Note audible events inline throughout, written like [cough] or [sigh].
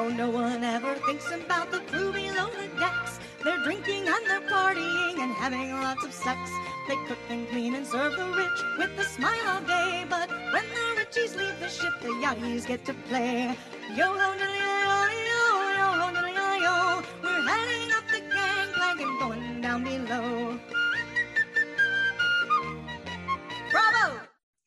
Oh, no one ever thinks about the crew below the decks. They're drinking and they're partying and having lots of sex. They cook and clean and serve the rich with a smile all day. But when the richies leave the ship, the yachties get to play. Yo ho diddly yo yo yo ho diddly yo. We're heading up the gangplank and going down below.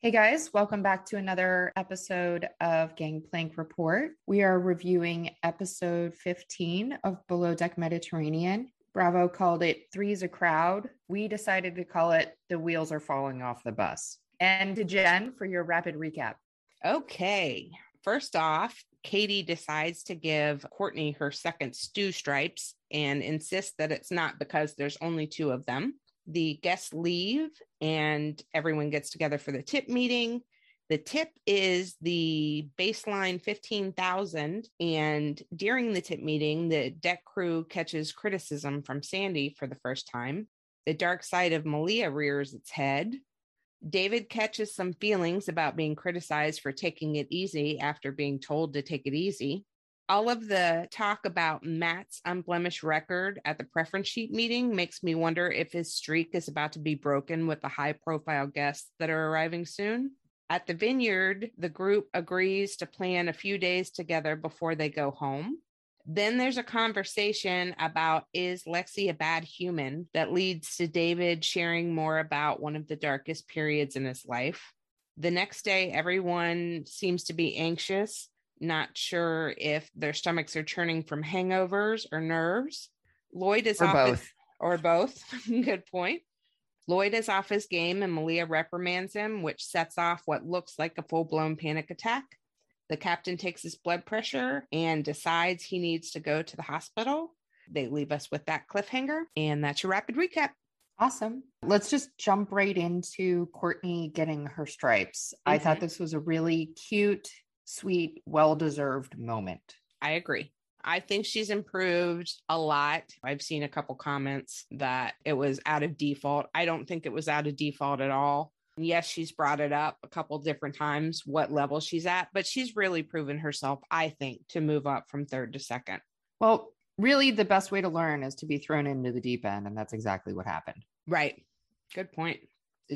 Hey guys, welcome back to another episode of Gangplank Report. We are reviewing episode 15 of Below Deck Mediterranean. Bravo called it Three's a Crowd. We decided to call it The Wheels Are Falling Off the Bus. And to Jen for your rapid recap. Okay. First off, Katie decides to give Courtney her second stew stripes and insists that it's not because there's only two of them the guests leave and everyone gets together for the tip meeting. The tip is the baseline 15,000 and during the tip meeting the deck crew catches criticism from Sandy for the first time. The dark side of Malia rears its head. David catches some feelings about being criticized for taking it easy after being told to take it easy all of the talk about Matt's unblemished record at the preference sheet meeting makes me wonder if his streak is about to be broken with the high profile guests that are arriving soon. At the vineyard, the group agrees to plan a few days together before they go home. Then there's a conversation about is Lexi a bad human that leads to David sharing more about one of the darkest periods in his life. The next day, everyone seems to be anxious not sure if their stomachs are churning from hangovers or nerves. Lloyd is Or off both. his- [laughs] or both. [laughs] Good point. Lloyd is off his game and Malia reprimands him, which sets off what looks like a full blown panic attack. The captain takes his blood pressure and decides he needs to go to the hospital. They leave us with that cliffhanger, and that's your rapid recap. Awesome. Let's just jump right into Courtney getting her stripes. I thought Mhm. this was a really cute, sweet, well deserved moment. I agree. I think she's improved a lot. I've seen a couple comments that it was out of default. I don't think it was out of default at all. Yes, she's brought it up a couple different times what level she's at, but she's really proven herself, I think, to move up from third to second. Well, really, the best way to learn is to be thrown into the deep end. And that's exactly what happened. Right. Good point.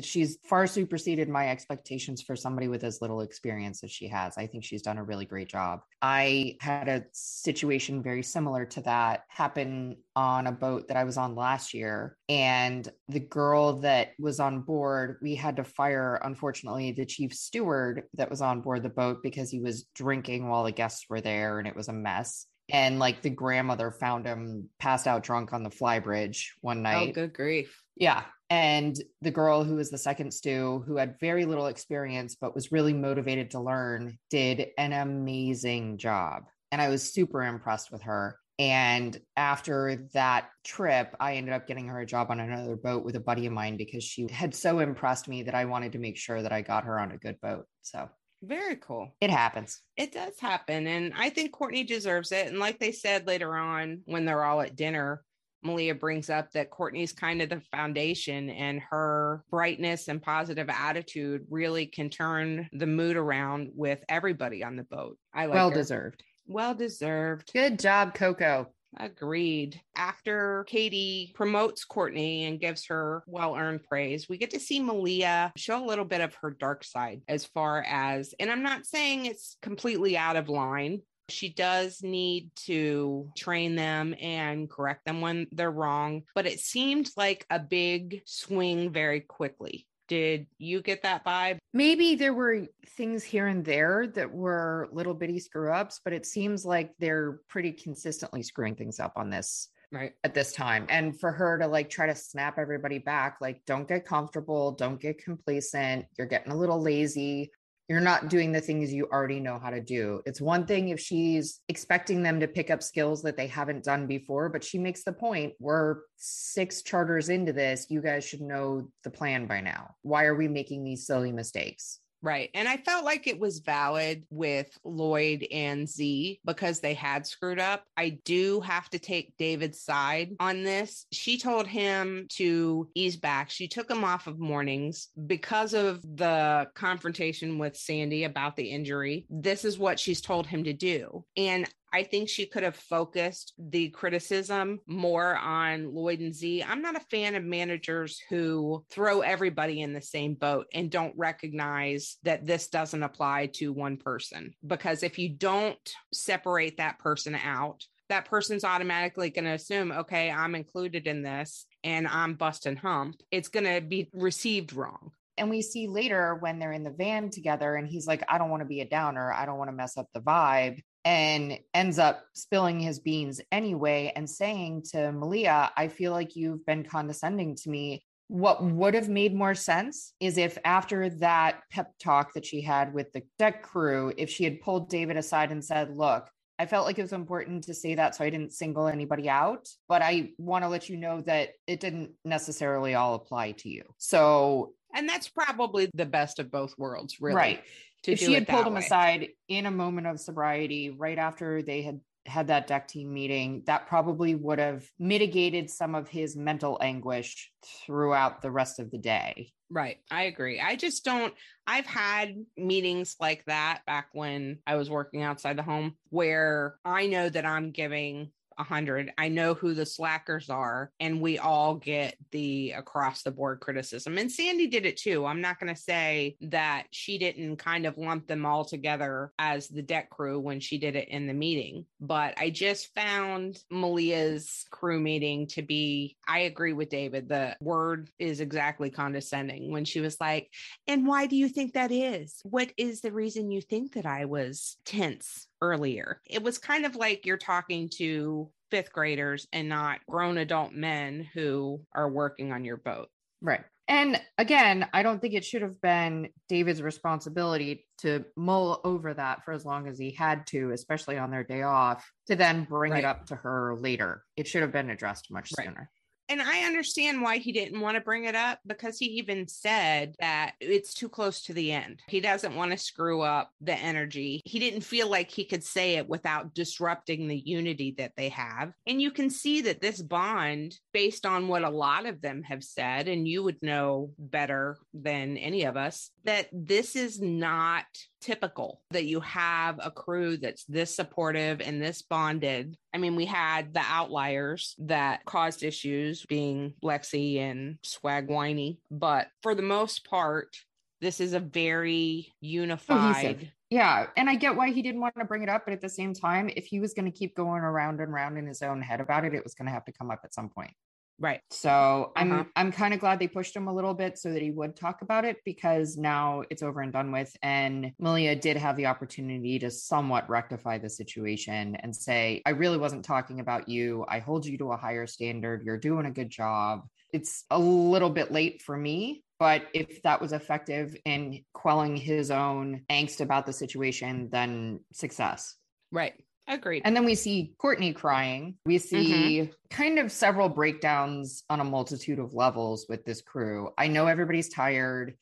She's far superseded my expectations for somebody with as little experience as she has. I think she's done a really great job. I had a situation very similar to that happen on a boat that I was on last year. And the girl that was on board, we had to fire, unfortunately, the chief steward that was on board the boat because he was drinking while the guests were there and it was a mess. And like the grandmother found him passed out drunk on the fly bridge one oh, night. Oh, good grief. Yeah. And the girl who was the second stew, who had very little experience, but was really motivated to learn, did an amazing job. And I was super impressed with her. And after that trip, I ended up getting her a job on another boat with a buddy of mine because she had so impressed me that I wanted to make sure that I got her on a good boat. So Very cool. it happens. It does happen. And I think Courtney deserves it. And like they said later on when they're all at dinner, Malia brings up that Courtney's kind of the foundation and her brightness and positive attitude really can turn the mood around with everybody on the boat. I like well her. deserved. Well deserved. Good job, Coco. Agreed. After Katie promotes Courtney and gives her well earned praise, we get to see Malia show a little bit of her dark side as far as, and I'm not saying it's completely out of line. She does need to train them and correct them when they're wrong, but it seemed like a big swing very quickly. Did you get that vibe? Maybe there were things here and there that were little bitty screw ups, but it seems like they're pretty consistently screwing things up on this Right. at this time. And for her to like try to snap everybody back, like, don't get comfortable, don't get complacent. You're getting a little lazy. You're not doing the things you already know how to do. It's one thing if she's expecting them to pick up skills that they haven't done before, but she makes the point we're six charters into this. You guys should know the plan by now. Why are we making these silly mistakes? Right. And I felt like it was valid with Lloyd and Z because they had screwed up. I do have to take David's side on this. She told him to ease back. She took him off of mornings because of the confrontation with Sandy about the injury. This is what she's told him to do. And I think she could have focused the criticism more on Lloyd and Z. I'm not a fan of managers who throw everybody in the same boat and don't recognize that this doesn't apply to one person. Because if you don't separate that person out, that person's automatically going to assume, okay, I'm included in this and I'm busting hump. It's going to be received wrong. And we see later when they're in the van together and he's like, I don't want to be a downer. I don't want to mess up the vibe and ends up spilling his beans anyway and saying to Malia, I feel like you've been condescending to me. What would have made more sense is if after that pep talk that she had with the deck crew, if she had pulled David aside and said, Look, I felt like it was important to say that so I didn't single anybody out, but I want to let you know that it didn't necessarily all apply to you. So, and that's probably the best of both worlds, really. Right if she had pulled him way. aside in a moment of sobriety right after they had had that deck team meeting, that probably would have mitigated some of his mental anguish throughout the rest of the day. Right. I agree. I just don't, I've had meetings like that back when I was working outside the home where I know that I'm giving 100 i know who the slackers are and we all get the across the board criticism and sandy did it too. I'm not going to say that she didn't kind of lump them all together as the deck crew when she did it in the meeting but i just found malia's crew meeting to be i agree with david the word is exactly condescending when she was like and why do you think that is? What is the reason you think that i was tense earlier. It was kind of like you're talking to fifth graders and not grown adult men who are working on your boat. Right. And again, I don't think it should have been David's responsibility to mull over that for as long as he had to, especially on their day off, to then bring right. it up to her later. It should have been addressed much right. sooner and I understand why he didn't want to bring it up because he even said that it's too close to the end. He doesn't want to screw up the energy. He didn't feel like he could say it without disrupting the unity that they have. And you can see that this bond, based on what a lot of them have said, and you would know better than any of us, that this is not typical that you have a crew that's this supportive and this bonded. I mean, we had the outliers that caused issues being Lexi and Swag Whiny, but for the most part, this is a very unified. Cohesive. Yeah. And I get why he didn't want to bring it up, but at the same time, if he was going to keep going around and around in his own head about it, it was going to have to come up at some point. Right. So uh-huh. I'm I'm kind of glad they pushed him a little bit so that he would talk about it because now it's over and done with. And Malia did have the opportunity to somewhat rectify the situation and say, I really wasn't talking about you. I hold you to a higher standard. You're doing a good job. It's a little bit late for me, but if that was effective in quelling his own angst about the situation, then success. Right. Agreed. And then we see Courtney crying. We see mm-hmm. kind of several breakdowns on a multitude of levels with this crew. I know everybody's tired.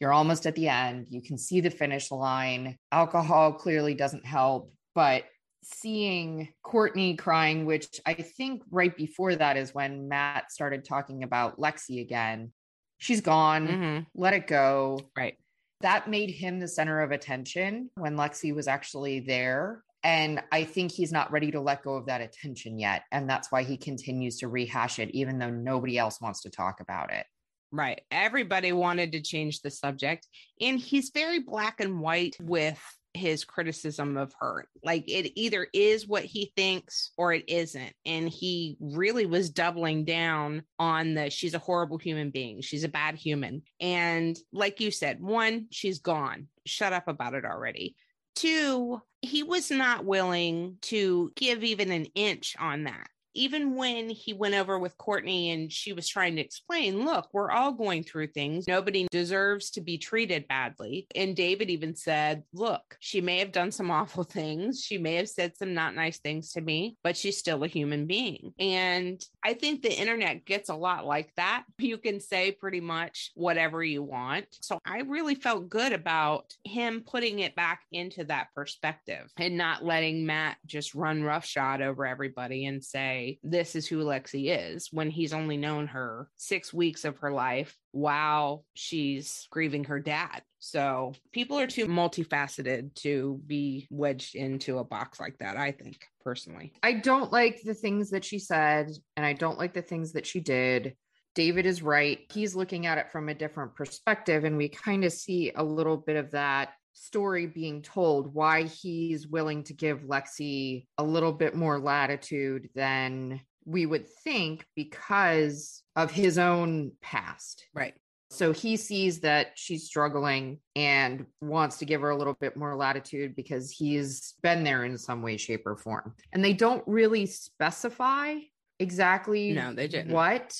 You're almost at the end. You can see the finish line. Alcohol clearly doesn't help, but seeing Courtney crying, which I think right before that is when Matt started talking about Lexi again. She's gone. Mm-hmm. Let it go. Right. That made him the center of attention when Lexi was actually there and I think he's not ready to let go of that attention yet. And that's why he continues to rehash it, even though nobody else wants to talk about it. Right. Everybody wanted to change the subject. And he's very black and white with his criticism of her. Like it either is what he thinks or it isn't. And he really was doubling down on the she's a horrible human being. She's a bad human. And like you said, one, she's gone. Shut up about it already. Two, he was not willing to give even an inch on that. Even when he went over with Courtney and she was trying to explain, look, we're all going through things. Nobody deserves to be treated badly. And David even said, look, she may have done some [laughs] awful things. She may have said some not nice things to me, but she's still a human being. And I think the internet gets a lot like that. [laughs] You can say pretty much whatever you want. So I really felt good about him putting it back into that perspective and not letting Matt just run roughshod over everybody and say, this is who Lexi is when he's only known her six weeks of her life while she's grieving her dad. So people are too multifaceted to be wedged into a box like that, I think personally. I don't like the things that she said, and I don't like the things that she did. David is right. He's looking at it from a different perspective, and we kind of see a little bit of that story being told why he's willing to give Lexi a little bit more latitude than we would think because of his own past. Right. So he sees that she's struggling and wants to give her a little bit more latitude because he's been there in some way, shape, or form. And they don't really specify exactly no, they didn't. what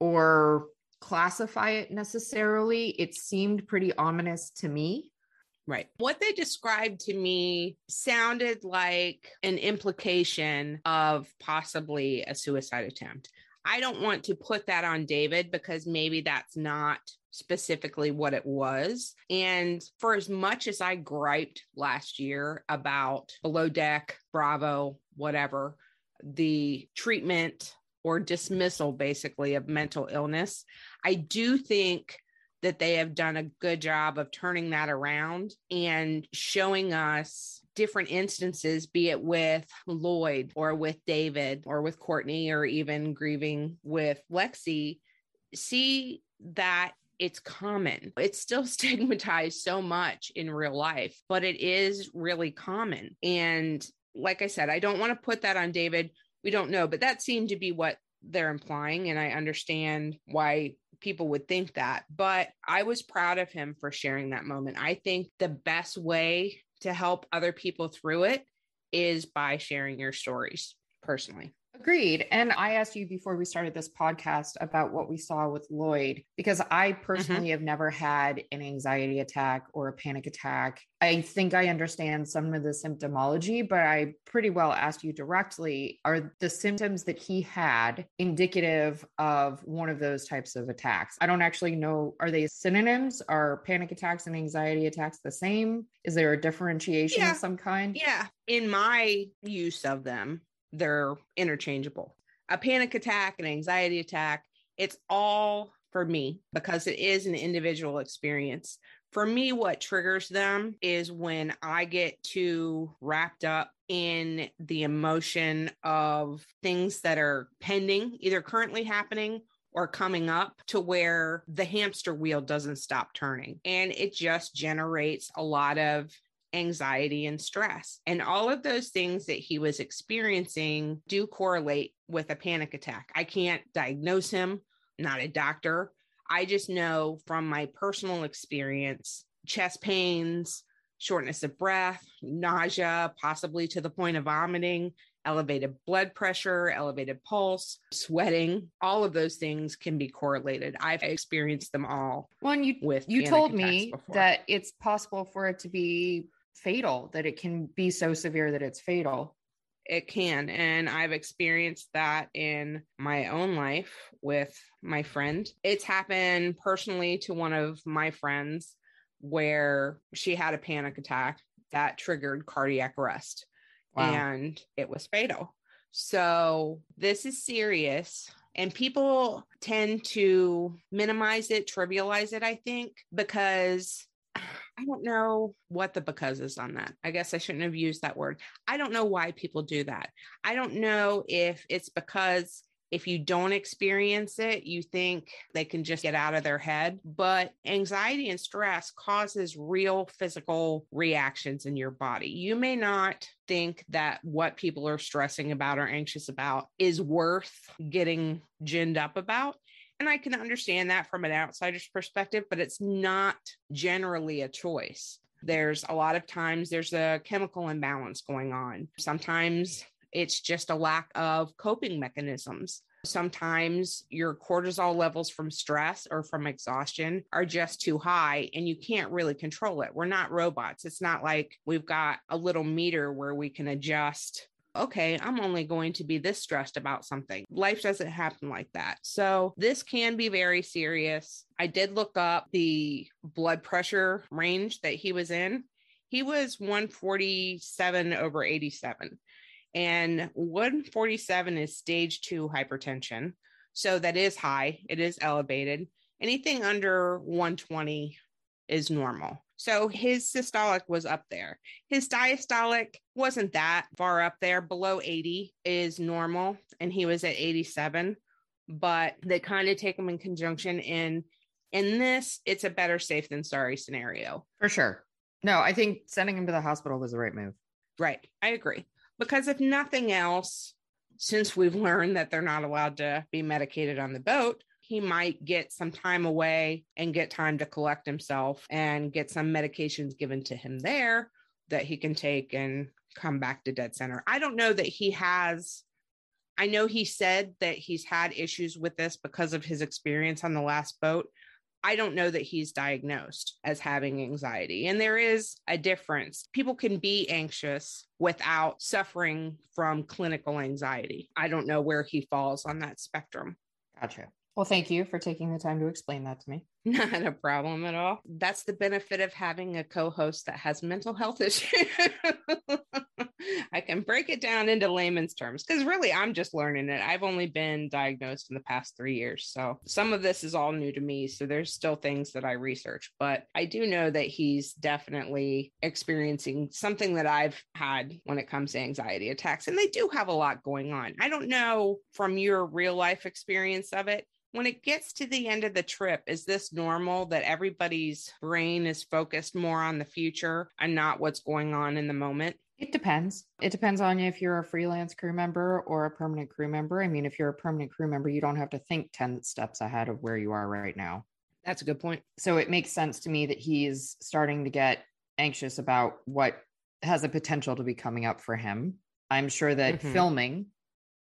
or classify it necessarily. It seemed pretty ominous to me. Right. What they described to me sounded like an implication of possibly a suicide attempt. I don't want to put that on David because maybe that's not specifically what it was. And for as much as I griped last year about below deck, Bravo, whatever, the treatment or dismissal basically of mental illness, I do think that they have done a good job of turning that around and showing us different instances, be it with Lloyd or with David or with Courtney or even grieving with Lexi, see that it's common. It's still [laughs] stigmatized so much in real life, but it is really common. And like I said, I don't want to put that on David. We don't know, but that seemed to be what they're implying. And I understand why people would think that, but I was proud of him for sharing that moment. I think the best way to help other people through it is by sharing your stories personally. Agreed. And I asked you before we started this podcast about what we saw with Lloyd, because I personally mm-hmm. have never had an anxiety attack or a panic attack. I think I understand some of the symptomology, but I pretty well asked you directly are the symptoms that he had indicative of one of those types of attacks? I don't actually know. Are they synonyms? Are panic attacks and anxiety attacks the same? Is there a differentiation yeah. of some kind? Yeah. In my use of them, they're interchangeable. A panic attack, an anxiety attack, it's all for me because it is an individual experience. For me, what triggers them is when I get too wrapped up in the emotion of things that are pending, either currently happening or coming up to where the hamster wheel doesn't stop turning. And it just generates a lot of anxiety and stress. And all of those things that he was experiencing do correlate with a panic attack. I can't diagnose him, not a doctor. I just know from my personal experience chest pains, shortness of breath, nausea, possibly to the point of vomiting, elevated blood pressure, elevated pulse, sweating, all of those things can be correlated. I've experienced them all. Well, you with you told me before. that it's possible for it to be fatal, that it can be so severe that it's fatal. It can. And I've experienced that in my own life with my friend. It's happened personally to one of my friends where she had a panic attack that triggered cardiac arrest wow. and it was fatal. So this is serious. And people tend to minimize it, trivialize it, I think, because I don't know what the because is on that. I guess I shouldn't have used that word. I don't know why people do that. I don't know if it's because if you don't experience it, you think they can just get out of their head. But anxiety and stress causes real physical reactions in your body. You may not think that what people are stressing about or anxious about is worth getting ginned up about. And I can understand that from an outsider's perspective, but it's not generally a choice. There's a lot of times there's a chemical imbalance going on. Sometimes it's just a lack of coping mechanisms. Sometimes your cortisol levels from stress or from exhaustion are just too high and you can't really control it. We're not robots. It's not like we've got a little meter where we can adjust okay, I'm only going to be this stressed about something. Life doesn't happen like that. So, this can be very serious. I did look up the blood pressure range that he was in. He was 147 over 87 and 147 is stage two hypertension. So that is high, it is elevated. Anything under 120 is normal. So his systolic was up there. His diastolic wasn't that far up there. Below 80 is normal, and he was at 87. But they kind of take them in conjunction. In in this, it's a better safe than sorry scenario. For sure. No, I think sending him to the hospital was the right move. Right. I agree. Because if nothing else, since we've learned that they're not allowed to be medicated on the boat, he might get some time away and get time to collect himself and get some medications given to him there that he can take and come back to dead center. I don't know that he has. I know he said that he's had issues with this because of his experience on the last boat, I don't know that he's diagnosed as having anxiety. And there is a difference. People can be anxious without suffering from clinical anxiety. I don't know where he falls on that spectrum. Gotcha. Well, thank you for taking the time to explain that to me. [laughs] Not a problem at all. That's the benefit of having a co host that has mental health [laughs] issues. I can break it down into layman's terms because really I'm just learning it. I've only been diagnosed in the past three years. So some of this is all new to me. So there's still things that I research, but I do know that he's definitely experiencing something that I've had when it comes to anxiety attacks. And they do have a lot going on. I don't know from your real life experience of it when it gets to the end of the trip, is this normal that everybody's brain is focused more on the future and not what's going on in the moment? It depends. It depends on you if you're a freelance crew member or a permanent crew member. I mean, if you're a permanent crew member, you don't have to think 10 steps ahead of where you are right now. That's a good point. So it makes sense to me that he's starting to get anxious about what has the potential to be coming up for him. I'm sure that mm-hmm. filming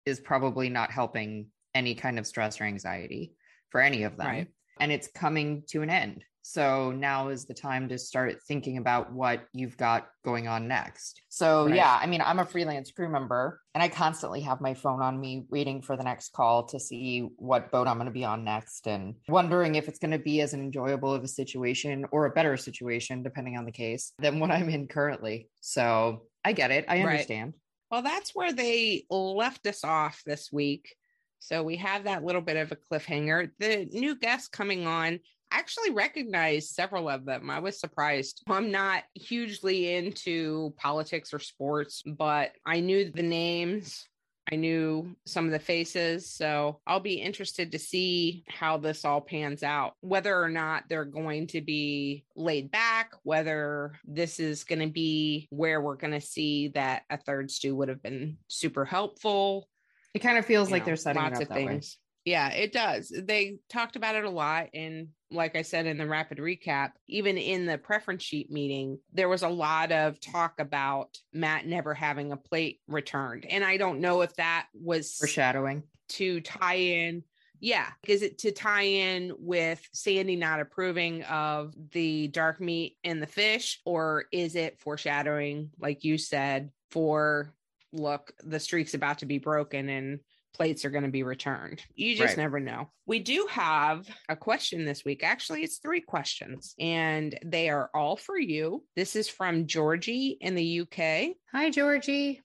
is probably not helping any kind of stress or anxiety for any of them. Right. And it's coming to an end. So now is the time to start thinking about what you've got going on next. So, right. yeah, I mean, I'm a freelance crew member and I constantly have my phone on me waiting for the next call to see what boat I'm going to be on next and wondering if it's going to be as enjoyable of a situation or a better situation, depending on the case, than what I'm in currently. So, I get it. I understand. Right. Well, that's where they left us off this week so we have that little bit of a cliffhanger. The new guests coming on, I actually recognized several of them. I was surprised. I'm not hugely into politics or sports, but I knew the names. I knew some of the faces. So I'll be interested to see how this all pans out, whether or not they're going to be laid back, whether this is going to be where we're going to see that a third stew would have been super helpful it kind of feels like know, they're setting up. lots of things. Way. Yeah, it does. They talked about it a lot. And like I said in the rapid recap, even in the preference sheet meeting, there was a lot of talk about Matt never having a plate returned. And I don't know if that was foreshadowing to tie in. Yeah. Is it to tie in with Sandy not approving of the dark meat and the fish? Or is it foreshadowing, like you said, for look, the streak's about to be broken and plates are going to be returned. You just right. never know. We do have a question this week. Actually, it's three questions and they are all for you. This is from Georgie in the UK. Hi, Georgie.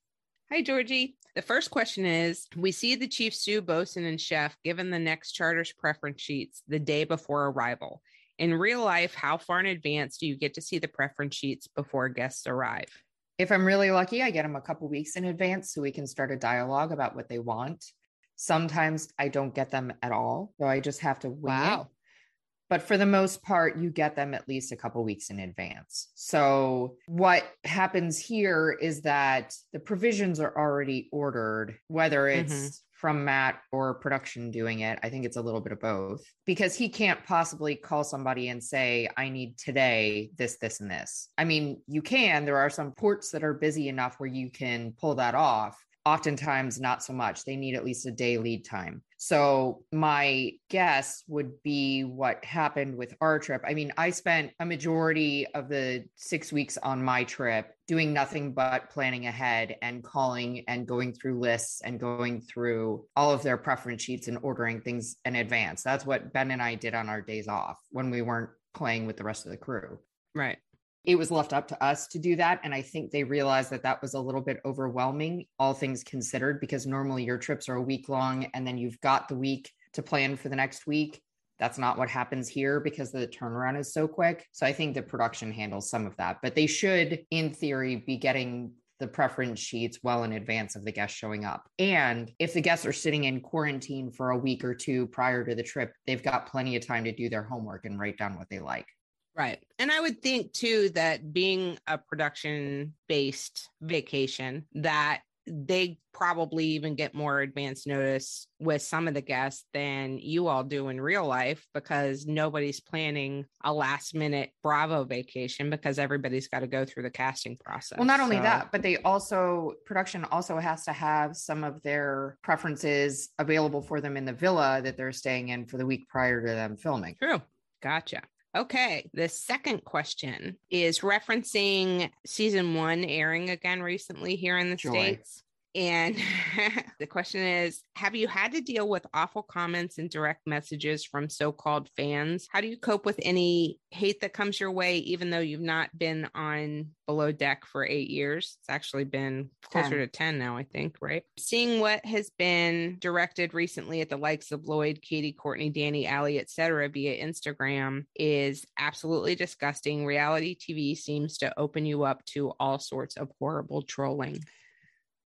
Hi, Georgie. The first question is We see the chief stew, bosun, and chef given the next charter's preference sheets the day before arrival. In real life, how far in advance do you get to see the preference sheets before guests arrive? If I'm really lucky, I get them a couple weeks in advance so we can start a dialogue about what they want. Sometimes I don't get them at all, so I just have to wait. wow. But for the most part, you get them at least a couple weeks in advance. So, what happens here is that the provisions are already ordered, whether it's mm-hmm from Matt or production doing it. I think it's a little bit of both because he can't possibly call somebody and say, I need today this, this, and this. I mean, you can. There are some ports that are busy enough where you can pull that off. Oftentimes not so much. They need at least a day lead time. So my guess would be what happened with our trip. I mean, I spent a majority of the six weeks on my trip doing nothing but planning ahead and calling and going through lists and going through all of their preference sheets and ordering things in advance. That's what Ben and I did on our days off when we weren't playing with the rest of the crew. Right it was left up to us to do that. And I think they realized that that was a little bit overwhelming, all things considered, because normally your trips are a week long and then you've got the week to plan for the next week. That's not what happens here because the turnaround is so quick. So I think the production handles some of that, but they should, in theory, be getting the preference sheets well in advance of the guests showing up. And if the guests are sitting in quarantine for a week or two prior to the trip, they've got plenty of time to do their homework and write down what they like. Right. And I would think too that being a production based vacation, that they probably even get more advance notice with some of the guests than you all do in real life because nobody's planning a last minute Bravo vacation because everybody's got to go through the casting process. Well, not only so. that, but they also, production also has to have some of their preferences available for them in the villa that they're staying in for the week prior to them filming. True. Gotcha. Okay. The second question is referencing season one airing again recently here in the Joy. States. And [laughs] the question is Have you had to deal with awful comments and direct messages from so called fans? How do you cope with any hate that comes your way, even though you've not been on below deck for eight years? It's actually been closer 10. to 10 now, I think, right? Seeing what has been directed recently at the likes of Lloyd, Katie, Courtney, Danny, Ally, etc., via Instagram is absolutely disgusting. Reality TV seems to open you up to all sorts of horrible trolling.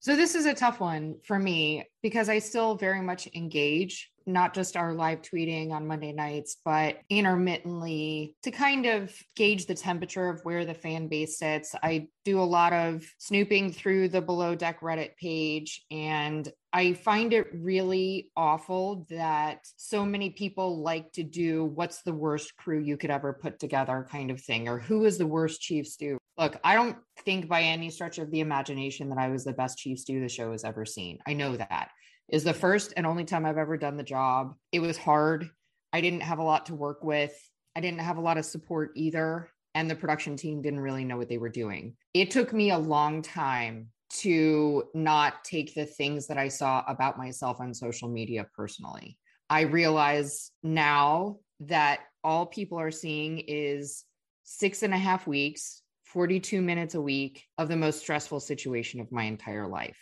So this is a tough one for me because I still very much engage, not just our live tweeting on Monday nights, but intermittently to kind of gauge the temperature of where the fan base sits. I do a lot of snooping through the below deck Reddit page and I find it really awful that so many people like to do what's the worst crew you could ever put together kind of thing, or who is the worst chief stew Look, I don't think by any stretch of the imagination that I was the best chief stew the show has ever seen. I know that is the first and only time I've ever done the job. It was hard. I didn't have a lot to work with. I didn't have a lot of support either. And the production team didn't really know what they were doing. It took me a long time to not take the things that I saw about myself on social media personally. I realize now that all people are seeing is six and a half weeks 42 minutes a week of the most stressful situation of my entire life.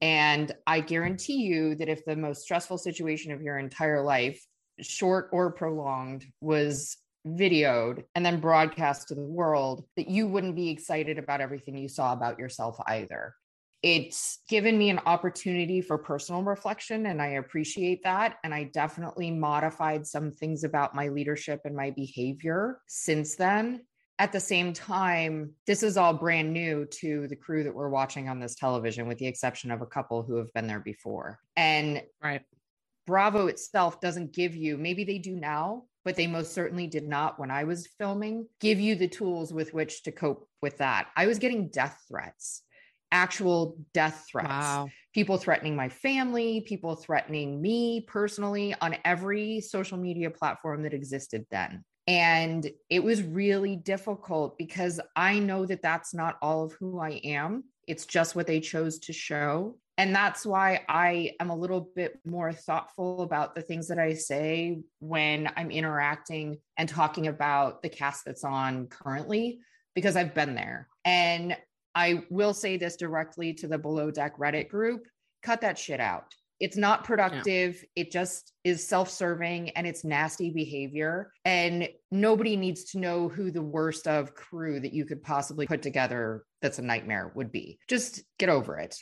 And I guarantee you that if the most stressful situation of your entire life, short or prolonged, was videoed and then broadcast to the world, that you wouldn't be excited about everything you saw about yourself either. It's given me an opportunity for personal reflection, and I appreciate that. And I definitely modified some things about my leadership and my behavior since then at the same time, this is all brand new to the crew that we're watching on this television, with the exception of a couple who have been there before. And right. Bravo itself doesn't give you, maybe they do now, but they most certainly did not when I was filming, give you the tools with which to cope with that. I was getting death threats, actual death threats. Wow. People threatening my family, people threatening me personally on every social media platform that existed then. And it was really difficult because I know that that's not all of who I am. It's just what they chose to show. And that's why I am a little bit more thoughtful about the things that I say when I'm interacting and talking about the cast that's on currently, because I've been there. And I will say this directly to the Below Deck Reddit group cut that shit out. It's not productive. Yeah. It just is self serving and it's nasty behavior. And nobody needs to know who the worst of crew that you could possibly put together that's a nightmare would be. Just get over it.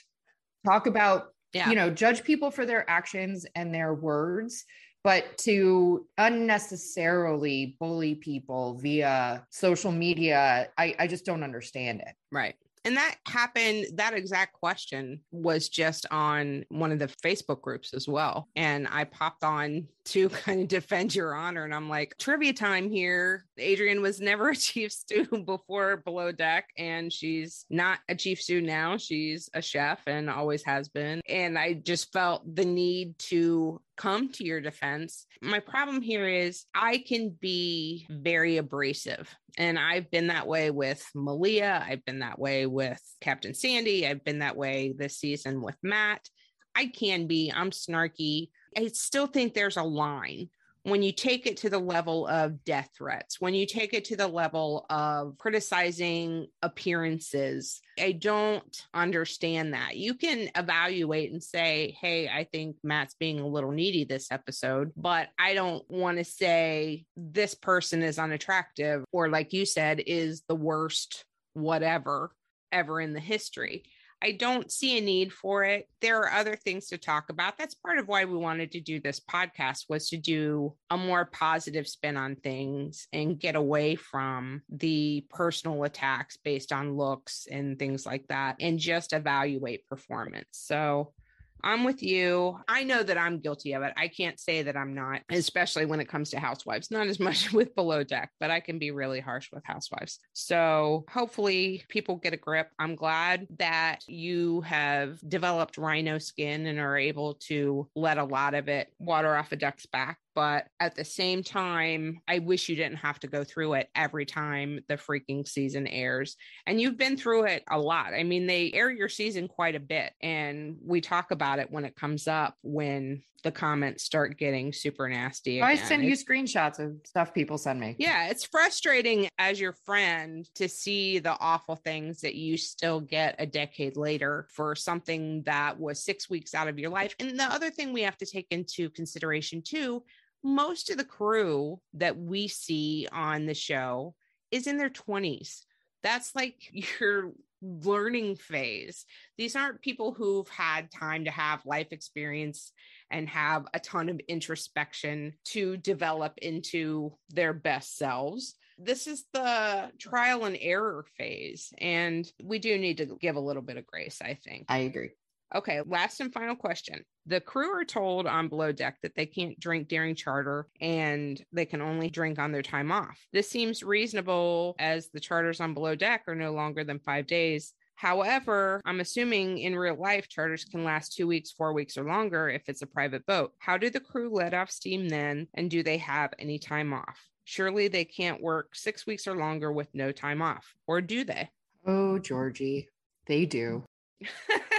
Talk about, yeah. you know, judge people for their actions and their words. But to unnecessarily bully people via social media, I, I just don't understand it. Right. And that happened, that exact question was just on one of the Facebook groups as well. And I popped on to [laughs] kind of defend your honor. And I'm like, trivia time here. Adrienne was never [laughs] a chief stew before Below Deck, and she's not a chief stew now. She's a chef and always has been. And I just felt the need to come to your defense. My problem here is I can be very abrasive. And I've been that way with Malia. I've been that way with Captain Sandy. I've been that way this season with Matt. I can be, I'm snarky. I still think there's a line when you take it to the level of death threats, when you take it to the level of criticizing appearances, I don't understand that. You can evaluate and say, hey, I think Matt's being a little needy this episode, but I don't want to say this person is unattractive or, like you said, is the worst whatever ever in the history. I don't see a need for it. There are other things to talk about. That's part of why we wanted to do this podcast was to do a more positive spin on things and get away from the personal attacks based on looks and things like that and just evaluate performance. So I'm with you. I know that I'm guilty of it. I can't say that I'm not, especially when it comes to housewives. Not as much [laughs] with below deck, but I can be really harsh with housewives. So hopefully people get a grip. I'm glad that you have developed rhino skin and are able to let a lot of it water off a duck's back but at the same time, I wish you didn't have to go through it every time the freaking season airs. And you've been through it a lot. I mean, they air your season quite a bit, and we talk about it when it comes up when the comments start getting super nasty. Again. I send you screenshots of stuff people send me. Yeah, it's frustrating as your friend to see the awful things that you still get a decade later for something that was six weeks out of your life. And the other thing we have to take into consideration too most of the crew that we see on the show is in their 20s. That's like [laughs] your learning phase. These aren't people who've had time to have life experience and have a ton of introspection to develop into their best selves. This is the trial and error phase. And we do need to give a little bit of grace, I think. I agree. Okay, last and final question. The crew are told on below deck that they can't drink during charter and they can only drink on their time off. This seems reasonable as the charters on below deck are no longer than five days. However, I'm assuming in real life, charters can last two weeks, four weeks, or longer if it's a private boat. How do the crew let off steam then? And do they have any time off? Surely they can't work six weeks or longer with no time off, or do they? Oh, Georgie, they do. [laughs]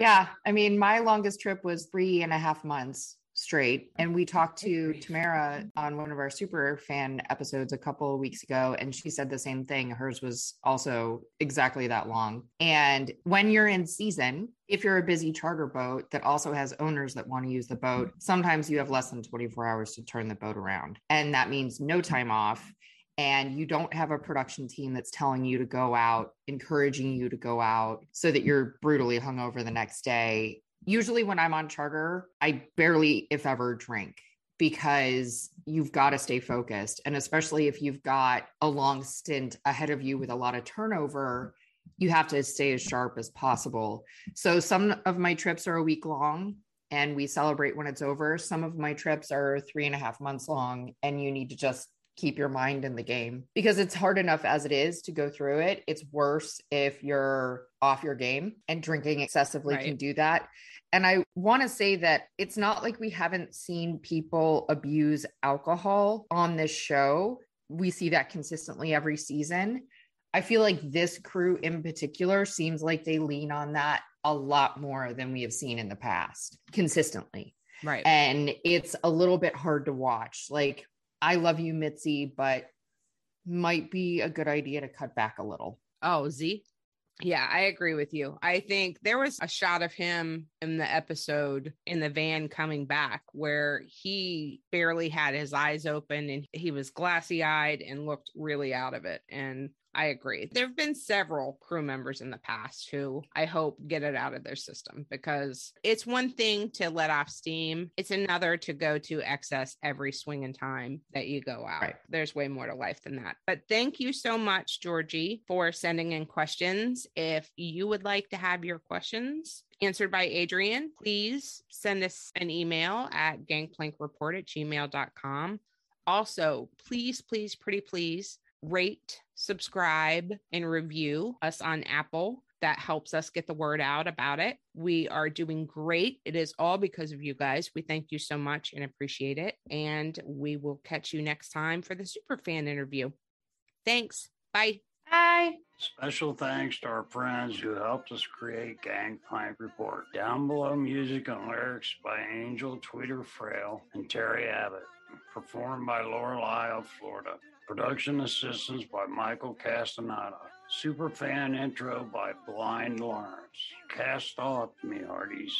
yeah. I mean, my longest trip was three and a half months straight. And we talked to Tamara on one of our super fan episodes a couple of weeks ago, and she said the same thing. Hers was also exactly that long. And when you're in season, if you're a busy charter boat that also has owners that want to use the boat, mm. sometimes you have less than 24 hours to turn the boat around. And that means no mm. time off and you don't have a production team that's telling you to go out, encouraging you to go out so that you're brutally hungover the next day. Usually, when I'm on charter, I barely, if ever, drink because you've got to stay focused. And especially if you've got a long stint ahead of you with a lot of turnover, you have to stay as sharp as possible. So, some of my trips are a week long and we celebrate when it's over. Some of my trips are three and a half months long, and you need to just keep your mind in the game because it's hard enough as it is to go through it. It's worse if you're off your game and drinking excessively right. can do that. And I want to say that it's not like we haven't seen people abuse alcohol on this show. We see that consistently every season. I feel like this crew in particular seems like they lean on that a lot more than we have seen in the past consistently. Right. And it's a little bit hard to watch. Like I love you, Mitzi, but might be a good idea to cut back a little. Oh, Z. Yeah, I agree with you. I think there was a shot of him in the episode in the van coming back where he barely had his eyes open and he was glassy eyed and looked really out of it. And I agree. There have been several crew members in the past who I hope get it out of their system because it's one thing to let off steam, it's another to go to excess every swing in time that you go out. Right. There's way more to life than that. But thank you so much, Georgie, for sending in questions. If you would like to have your questions answered by Adrienne, please send us an email at gangplankreport at gmail.com. Also, please, please, pretty please rate, subscribe, and review us on Apple. That helps us get the word out about it. We are doing great. It is all because of you guys. We thank you so much and appreciate it. And we will catch you next time for the super fan interview. Thanks. Bye. Bye. Special thanks to our friends who helped us create Gangplank Report. Down below, music and lyrics by Angel Tweeter Frail and Terry Abbott, performed by Lorelei of Florida. Production assistance by Michael Castaneda. Superfan intro by Blind Lawrence. Cast off, me hearties.